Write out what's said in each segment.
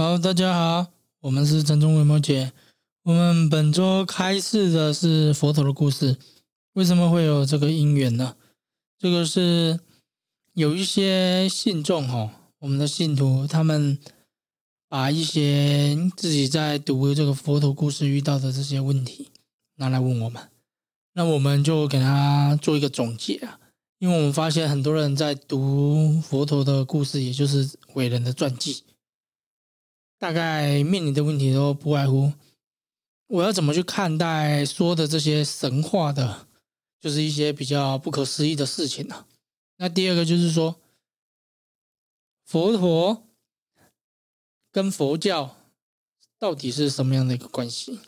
好，大家好，我们是陈忠维摩姐。我们本周开示的是佛陀的故事。为什么会有这个因缘呢？这个是有一些信众哈，我们的信徒他们把一些自己在读这个佛陀故事遇到的这些问题拿来问我们，那我们就给他做一个总结啊。因为我们发现很多人在读佛陀的故事，也就是伟人的传记，大概面临的问题都不外乎：我要怎么去看待说的这些神话的，就是一些比较不可思议的事情呢？那第二个就是说，佛陀跟佛教到底是什么样的一个关系？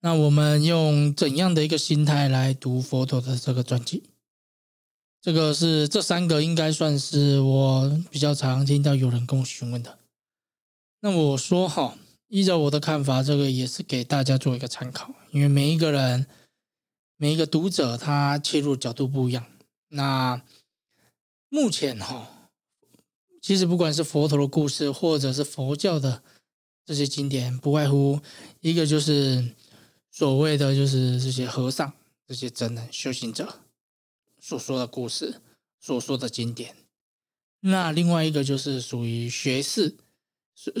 那我们用怎样的一个心态来读佛陀的这个传记？这个是这三个应该算是我比较常听到有人跟我询问的。那我说哈，依照我的看法，这个也是给大家做一个参考，因为每一个人、每一个读者他切入角度不一样。那目前哈，其实不管是佛陀的故事，或者是佛教的这些经典，不外乎一个就是所谓的就是这些和尚、这些真人修行者。所说的故事，所说的经典，那另外一个就是属于学士，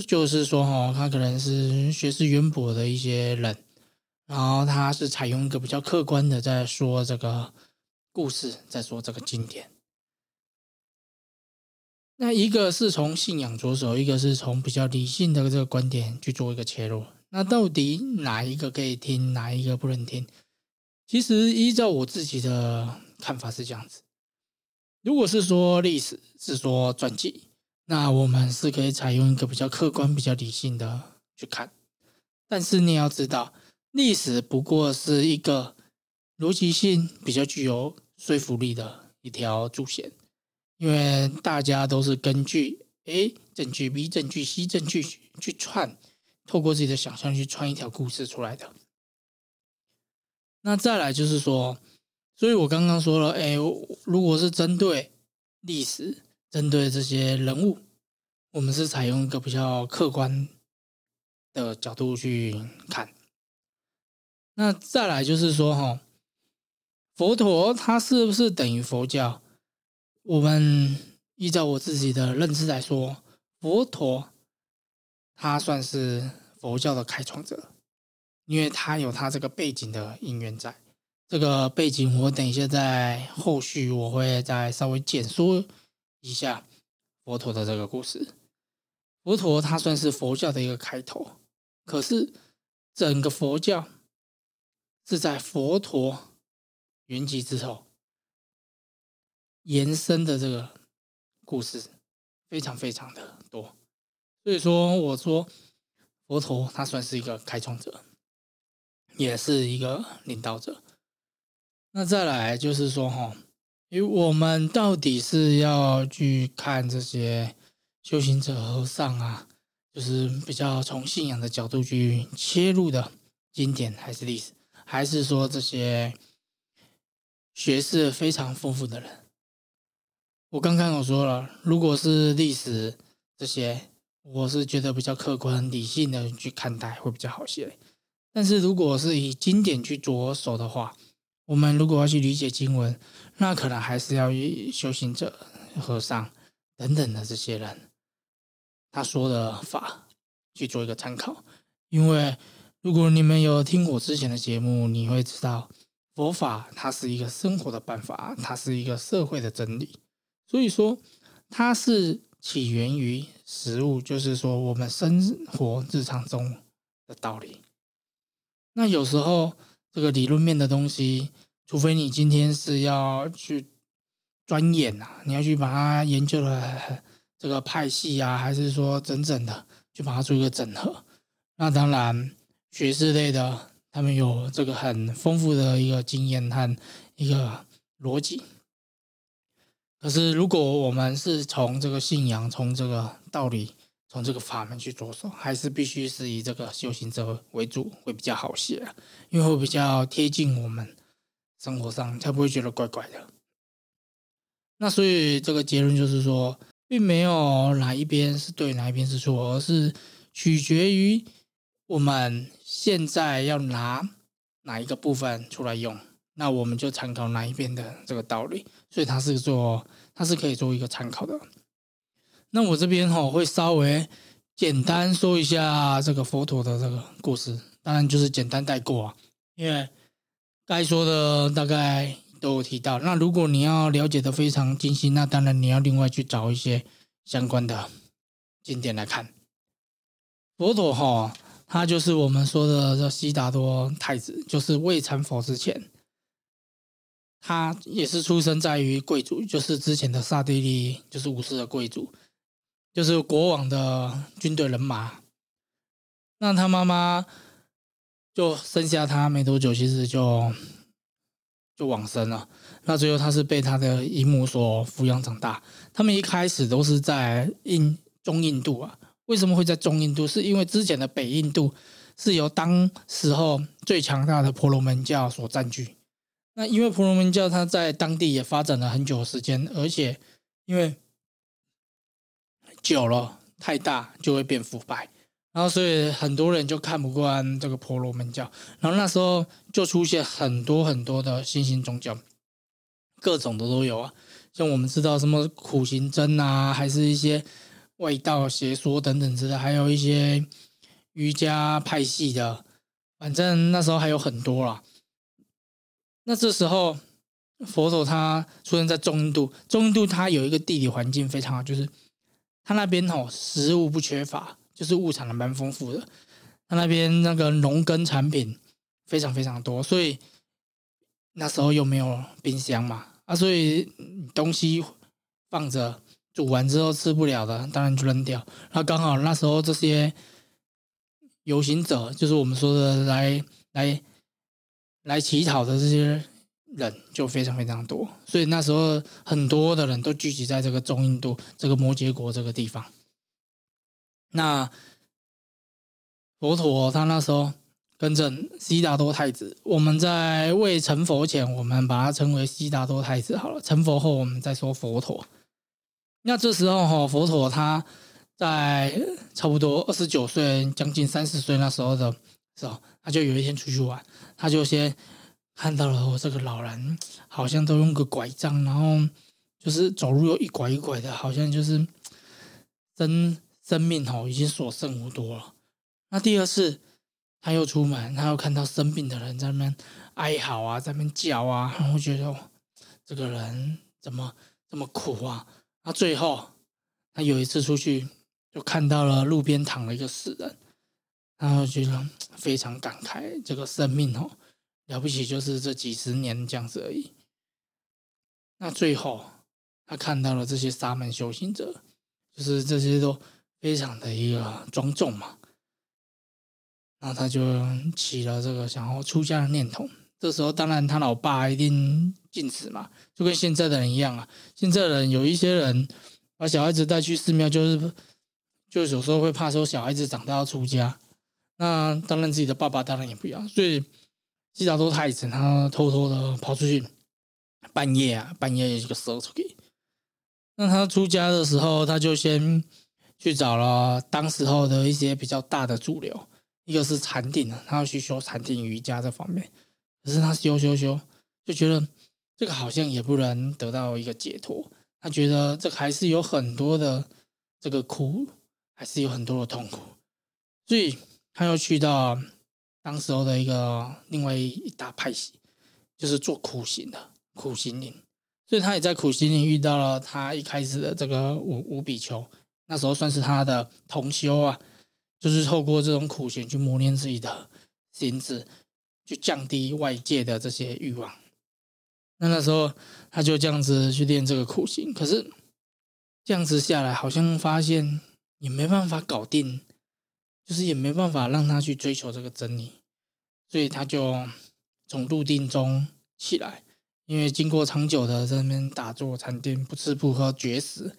就是说哈，他可能是学识渊博的一些人，然后他是采用一个比较客观的在说这个故事，在说这个经典。那一个是从信仰着手，一个是从比较理性的这个观点去做一个切入。那到底哪一个可以听，哪一个不能听？其实依照我自己的。看法是这样子，如果是说历史是说传记，那我们是可以采用一个比较客观、比较理性的去看。但是你要知道，历史不过是一个逻辑性比较具有说服力的一条主线，因为大家都是根据 A 证据、B 证据、C 证据去串，透过自己的想象去串一条故事出来的。那再来就是说。所以我刚刚说了，哎，如果是针对历史，针对这些人物，我们是采用一个比较客观的角度去看。那再来就是说，哈，佛陀他是不是等于佛教？我们依照我自己的认知来说，佛陀他算是佛教的开创者，因为他有他这个背景的因缘在。这个背景，我等一下在后续我会再稍微简说一下佛陀的这个故事。佛陀他算是佛教的一个开头，可是整个佛教是在佛陀圆寂之后延伸的这个故事非常非常的多，所以说我说佛陀他算是一个开创者，也是一个领导者。那再来就是说哈，因为我们到底是要去看这些修行者和尚啊，就是比较从信仰的角度去切入的经典，还是历史，还是说这些学识非常丰富的人？我刚刚我说了，如果是历史这些，我是觉得比较客观理性的去看待会比较好些。但是如果是以经典去着手的话，我们如果要去理解经文，那可能还是要以修行者、和尚等等的这些人他说的法去做一个参考。因为如果你们有听我之前的节目，你会知道佛法它是一个生活的办法，它是一个社会的真理。所以说，它是起源于食物，就是说我们生活日常中的道理。那有时候。这个理论面的东西，除非你今天是要去钻研呐，你要去把它研究的这个派系啊，还是说整整的去把它做一个整合？那当然，学士类的他们有这个很丰富的一个经验和一个逻辑。可是，如果我们是从这个信仰，从这个道理。从这个法门去着手，还是必须是以这个修行者为主，会比较好些，因为会比较贴近我们生活上，才不会觉得怪怪的。那所以这个结论就是说，并没有哪一边是对，哪一边是错，而是取决于我们现在要拿哪一个部分出来用，那我们就参考哪一边的这个道理。所以它是做，它是可以做一个参考的。那我这边哈会稍微简单说一下这个佛陀的这个故事，当然就是简单带过啊，因为该说的大概都有提到。那如果你要了解的非常精细，那当然你要另外去找一些相关的经典来看。佛陀哈，他就是我们说的这悉达多太子，就是未成佛之前，他也是出生在于贵族，就是之前的萨帝利，就是武士的贵族。就是国王的军队人马，那他妈妈就生下他没多久，其实就就往生了。那最后他是被他的姨母所抚养长大。他们一开始都是在印中印度啊。为什么会在中印度？是因为之前的北印度是由当时候最强大的婆罗门教所占据。那因为婆罗门教它在当地也发展了很久时间，而且因为久了太大就会变腐败，然后所以很多人就看不惯这个婆罗门教，然后那时候就出现很多很多的新兴宗教，各种的都有啊，像我们知道什么苦行僧啊，还是一些外道邪说等等之类，还有一些瑜伽派系的，反正那时候还有很多啦。那这时候佛陀他出生在中印度，中印度它有一个地理环境非常好，就是。他那边哦，食物不缺乏，就是物产的蛮丰富的。他那边那个农耕产品非常非常多，所以那时候又没有冰箱嘛，啊，所以东西放着煮完之后吃不了的，当然就扔掉。那刚好那时候这些游行者，就是我们说的来来来乞讨的这些。人就非常非常多，所以那时候很多的人都聚集在这个中印度这个摩羯国这个地方。那佛陀他那时候跟着悉达多太子，我们在未成佛前，我们把他称为悉达多太子好了。成佛后，我们再说佛陀。那这时候哈，佛陀他在差不多二十九岁，将近三十岁那时候的时候，他就有一天出去玩，他就先。看到了我这个老人，好像都用个拐杖，然后就是走路又一拐一拐的，好像就是生生命哦已经所剩无多了。那第二次他又出门，他又看到生病的人在那边哀嚎啊，在那边叫啊，然后觉得这个人怎么这么苦啊？那最后他有一次出去，就看到了路边躺了一个死人，然后觉得非常感慨，这个生命哦。了不起，就是这几十年这样子而已。那最后，他看到了这些沙门修行者，就是这些都非常的一个庄重嘛。那他就起了这个想要出家的念头。这时候，当然他老爸一定禁止嘛，就跟现在的人一样啊。现在人有一些人把小孩子带去寺庙，就是就有时候会怕说小孩子长大要出家。那当然自己的爸爸当然也不要，所以。悉达多太子他偷偷的跑出去，半夜啊，半夜就射出去。那他出家的时候，他就先去找了当时候的一些比较大的主流，一个是禅定啊，他要去修禅定瑜伽这方面。可是他修修修，就觉得这个好像也不能得到一个解脱。他觉得这还是有很多的这个苦，还是有很多的痛苦，所以他又去到。当时候的一个另外一大派系，就是做苦行的苦行林，所以他也在苦行林遇到了他一开始的这个五五比丘，那时候算是他的同修啊，就是透过这种苦行去磨练自己的心智，去降低外界的这些欲望。那那时候他就这样子去练这个苦行，可是这样子下来，好像发现也没办法搞定。就是也没办法让他去追求这个真理，所以他就从入定中起来，因为经过长久的在那边打坐禅定，不吃不喝绝食，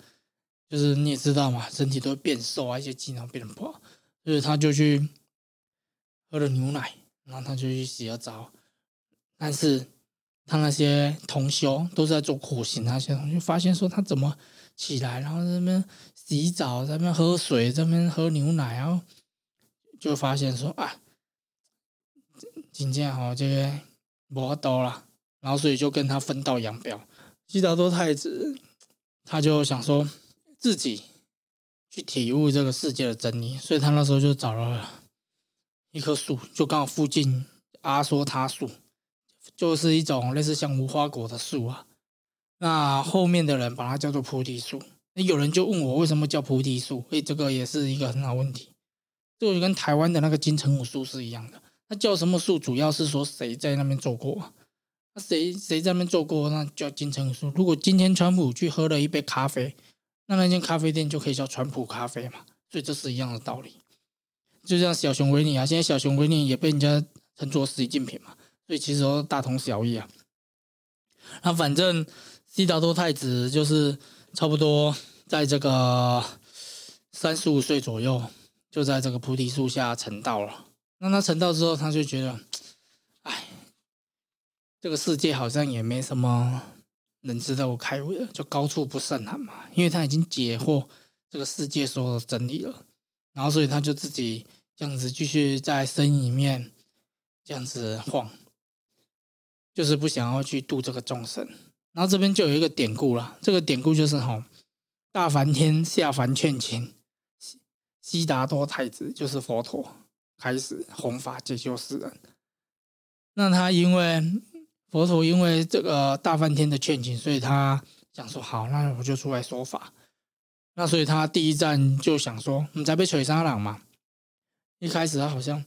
就是你也知道嘛，身体都会变瘦啊，一些机能变得不好，所以他就去喝了牛奶，然后他就去洗了澡，但是他那些同修都在做苦行，那些同学发现说他怎么起来，然后在那边洗澡，在那边喝水，在那边喝牛奶，然后就发现说啊，今天好这个磨刀了，然后所以就跟他分道扬镳。悉达多太子他就想说自己去体悟这个世界的真理，所以他那时候就找了一棵树，就刚好附近阿说他树。就是一种类似像无花果的树啊，那后面的人把它叫做菩提树。那有人就问我为什么叫菩提树？诶，这个也是一个很好问题。就跟台湾的那个金城武树是一样的。那叫什么树？主要是说谁在那边做过？那谁谁在那边做过？那叫金城武树。如果今天川普去喝了一杯咖啡，那那间咖啡店就可以叫川普咖啡嘛。所以这是一样的道理。就像小熊维尼啊，现在小熊维尼也被人家称作实竞品嘛。所以其实都大同小异啊。那反正西达多太子就是差不多在这个三十五岁左右，就在这个菩提树下成道了。那他成道之后，他就觉得，哎，这个世界好像也没什么能值得我开悟的，就高处不胜寒嘛。因为他已经解惑这个世界所有的真理了，然后所以他就自己这样子继续在森林里面这样子晃。就是不想要去度这个众生，然后这边就有一个典故了。这个典故就是哈，大梵天下凡劝请悉达多太子，就是佛陀开始弘法解救世人。那他因为佛陀因为这个大梵天的劝请，所以他想说好，那我就出来说法。那所以他第一站就想说，你在被锤沙朗嘛？一开始他好像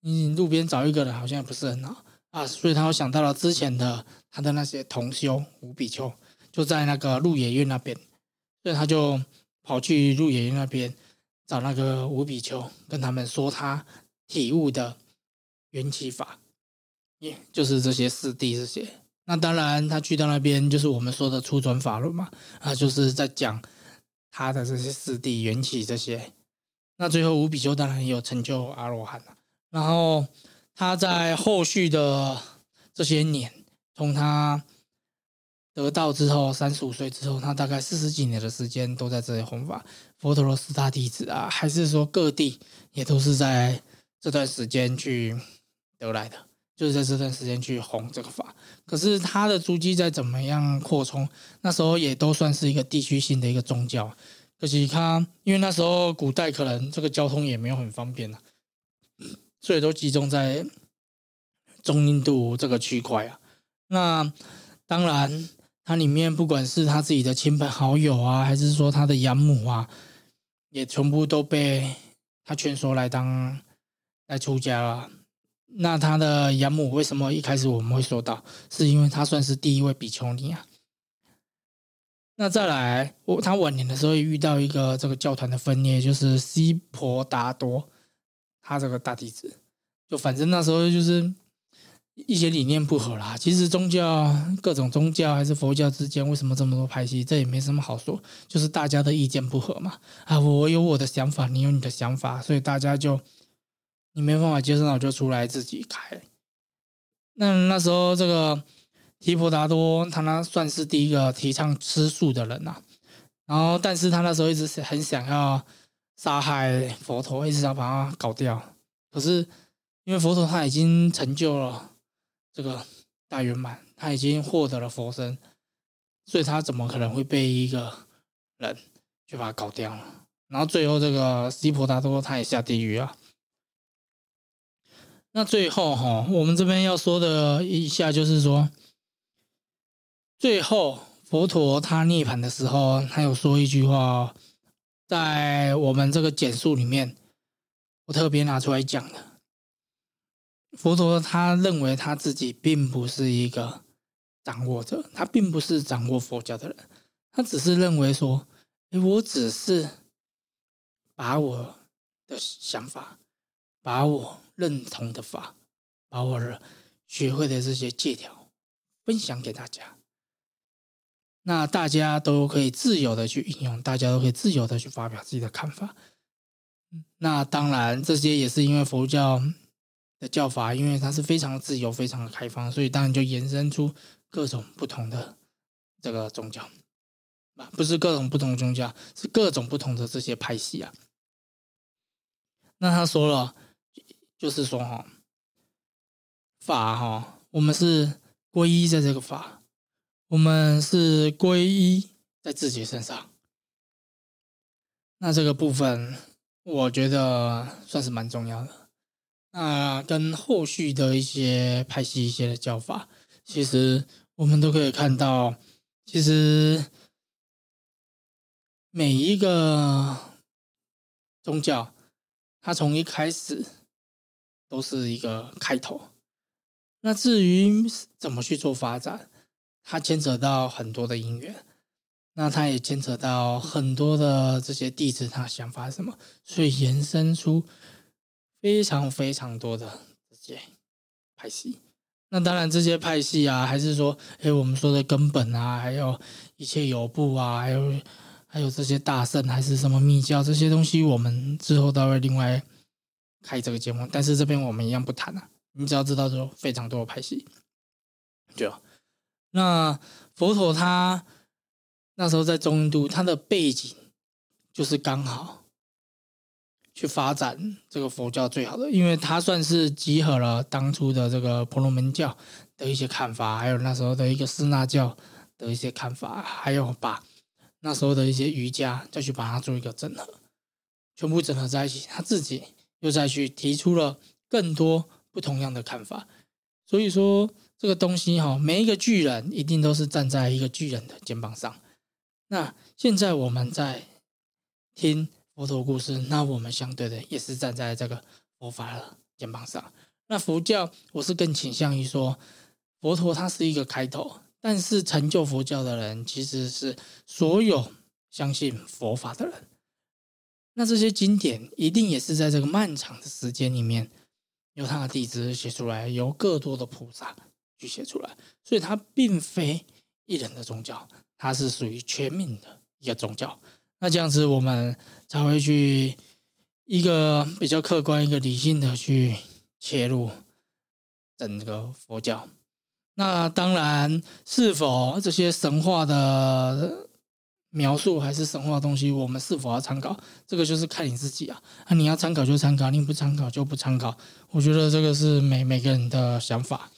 你路边找一个人，好像也不是很好。啊，所以他又想到了之前的他的那些同修五比丘，就在那个鹿野苑那边，所以他就跑去鹿野苑那边找那个五比丘，跟他们说他体悟的缘起法，也，就是这些四谛这些。那当然，他去到那边就是我们说的初转法论嘛，啊，就是在讲他的这些四谛缘起这些。那最后五比丘当然也有成就阿罗汉了，然后。他在后续的这些年，从他得道之后，三十五岁之后，他大概四十几年的时间都在这里弘法。佛陀罗四大弟子啊，还是说各地也都是在这段时间去得来的，就是在这段时间去弘这个法。可是他的足迹在怎么样扩充，那时候也都算是一个地区性的一个宗教。可惜他，因为那时候古代可能这个交通也没有很方便了。所以都集中在中印度这个区块啊。那当然，它里面不管是他自己的亲朋好友啊，还是说他的养母啊，也全部都被他劝说来当来出家了。那他的养母为什么一开始我们会说到，是因为他算是第一位比丘尼啊。那再来，我他晚年的时候遇到一个这个教团的分裂，就是西婆达多。他这个大弟子，就反正那时候就是一些理念不合啦。其实宗教各种宗教还是佛教之间，为什么这么多派系？这也没什么好说，就是大家的意见不合嘛。啊，我有我的想法，你有你的想法，所以大家就你没办法接受，我就出来自己开。那那时候这个提婆达多，他那算是第一个提倡吃素的人呐。然后，但是他那时候一直是很想要。杀害佛陀，一直想把他搞掉。可是因为佛陀他已经成就了这个大圆满，他已经获得了佛身，所以他怎么可能会被一个人就把他搞掉了？然后最后这个西婆达多他也下地狱啊。那最后哈，我们这边要说的一下就是说，最后佛陀他涅槃的时候，他有说一句话。在我们这个简述里面，我特别拿出来讲的，佛陀他认为他自己并不是一个掌握者，他并不是掌握佛教的人，他只是认为说，哎，我只是把我的想法，把我认同的法，把我学会的这些借条分享给大家。那大家都可以自由的去应用，大家都可以自由的去发表自己的看法。那当然，这些也是因为佛教的教法，因为它是非常自由、非常的开放，所以当然就延伸出各种不同的这个宗教。啊，不是各种不同宗教，是各种不同的这些派系啊。那他说了，就是说哈，法哈，我们是皈依在这个法，我们是皈依在自己身上。那这个部分，我觉得算是蛮重要的。那跟后续的一些派系一些的教法，其实我们都可以看到，其实。每一个宗教，它从一开始都是一个开头。那至于怎么去做发展，它牵扯到很多的因缘，那它也牵扯到很多的这些弟子他想法什么，所以延伸出非常非常多的这些派系。那当然，这些派系啊，还是说，哎，我们说的根本啊，还有一切有部啊，还有。还有这些大圣还是什么密教这些东西，我们之后都会另外开这个节目。但是这边我们一样不谈了。你只要知道，说非常多的派系。就那佛陀他那时候在中印度，他的背景就是刚好去发展这个佛教最好的，因为他算是集合了当初的这个婆罗门教的一些看法，还有那时候的一个斯那教的一些看法，还有把。那时候的一些瑜伽，再去把它做一个整合，全部整合在一起，他自己又再去提出了更多不同样的看法。所以说，这个东西哈，每一个巨人一定都是站在一个巨人的肩膀上。那现在我们在听 佛陀故事，那我们相对的也是站在这个佛法的肩膀上。那佛教，我是更倾向于说，佛陀他是一个开头。但是成就佛教的人，其实是所有相信佛法的人。那这些经典一定也是在这个漫长的时间里面，由他的弟子写出来，由更多的菩萨去写出来。所以它并非一人的宗教，它是属于全民的一个宗教。那这样子，我们才会去一个比较客观、一个理性的去切入整个佛教。那当然，是否这些神话的描述还是神话东西，我们是否要参考？这个就是看你自己啊。那你要参考就参考，你不参考就不参考。我觉得这个是每每个人的想法。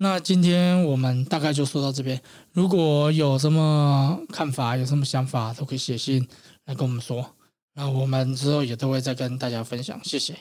那今天我们大概就说到这边。如果有什么看法，有什么想法，都可以写信来跟我们说。那我们之后也都会再跟大家分享。谢谢。